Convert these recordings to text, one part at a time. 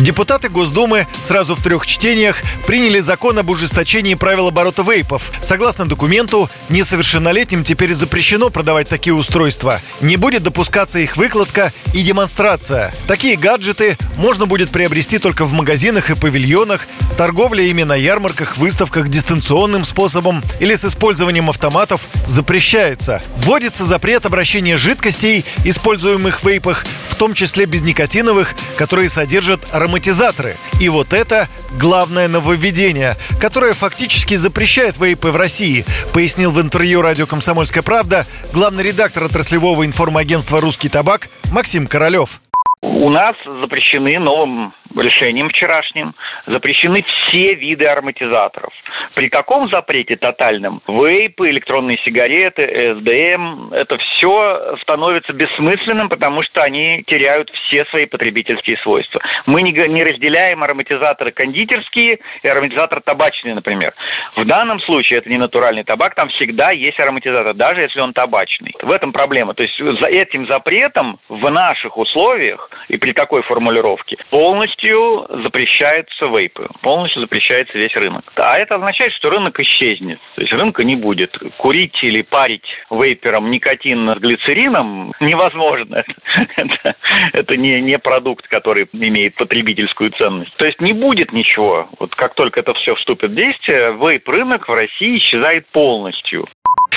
Депутаты Госдумы сразу в трех чтениях приняли закон об ужесточении правил оборота вейпов. Согласно документу, несовершеннолетним теперь запрещено продавать такие устройства. Не будет допускаться их выкладка и демонстрация. Такие гаджеты можно будет приобрести только в магазинах и павильонах, торговля ими на ярмарках, выставках дистанционным способом или с использованием автоматов запрещается. Вводится запрет обращения жидкостей, используемых в вейпах, в том числе безникотиновых, которые содержат ароматизаторы. И вот это главное нововведение, которое фактически запрещает вейпы в России, пояснил в интервью радио «Комсомольская правда» главный редактор отраслевого информагентства «Русский табак» Максим Королев. У нас запрещены новым решением вчерашним запрещены все виды ароматизаторов. При каком запрете тотальном? Вейпы, электронные сигареты, СДМ, это все становится бессмысленным, потому что они теряют все свои потребительские свойства. Мы не, не разделяем ароматизаторы кондитерские и ароматизатор табачный, например. В данном случае это не натуральный табак, там всегда есть ароматизатор, даже если он табачный. В этом проблема. То есть за этим запретом в наших условиях и при такой формулировке полностью полностью запрещаются вейпы, полностью запрещается весь рынок. А это означает, что рынок исчезнет. То есть рынка не будет. Курить или парить вейпером никотин с глицерином невозможно. это, это не, не продукт, который имеет потребительскую ценность. То есть не будет ничего. Вот как только это все вступит в действие, вейп-рынок в России исчезает полностью.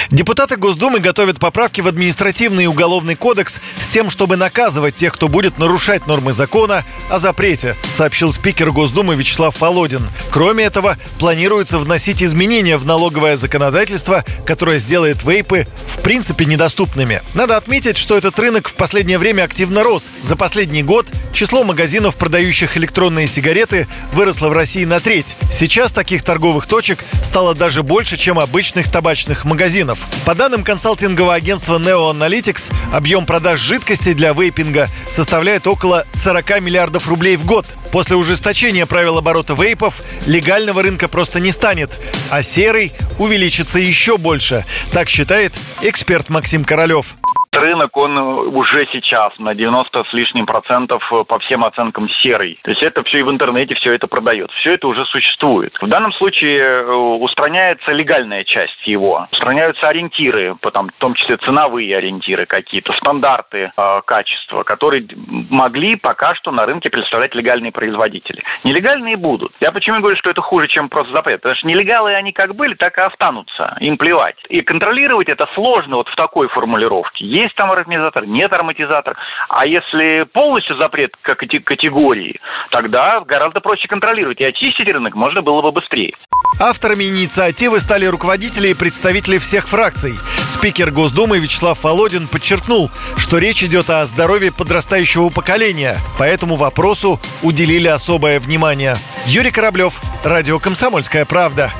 Депутаты Госдумы готовят поправки в административный и уголовный кодекс с тем, чтобы наказывать тех, кто будет нарушать нормы закона о запрете, сообщил спикер Госдумы Вячеслав Володин. Кроме этого, планируется вносить изменения в налоговое законодательство, которое сделает вейпы в принципе недоступными. Надо отметить, что этот рынок в последнее время активно рос. За последний год число магазинов, продающих электронные сигареты, выросло в России на треть. Сейчас таких торговых точек стало даже больше, чем обычных табачных магазинов долларов. По данным консалтингового агентства Neo Analytics, объем продаж жидкостей для вейпинга составляет около 40 миллиардов рублей в год. После ужесточения правил оборота вейпов легального рынка просто не станет, а серый увеличится еще больше. Так считает эксперт Максим Королев рынок, он уже сейчас на 90 с лишним процентов э, по всем оценкам серый. То есть это все и в интернете, все это продается. Все это уже существует. В данном случае э, устраняется легальная часть его. Устраняются ориентиры, потом, в том числе ценовые ориентиры какие-то, стандарты э, качества, которые могли пока что на рынке представлять легальные производители. Нелегальные будут. Я почему говорю, что это хуже, чем просто запрет? Потому что нелегалы они как были, так и останутся. Им плевать. И контролировать это сложно вот в такой формулировке. Есть там ароматизатор, нет ароматизатор. А если полностью запрет как категории, тогда гораздо проще контролировать. И очистить рынок можно было бы быстрее. Авторами инициативы стали руководители и представители всех фракций. Спикер Госдумы Вячеслав Володин подчеркнул, что речь идет о здоровье подрастающего поколения, поэтому вопросу уделили особое внимание. Юрий Кораблев, Радио «Комсомольская правда».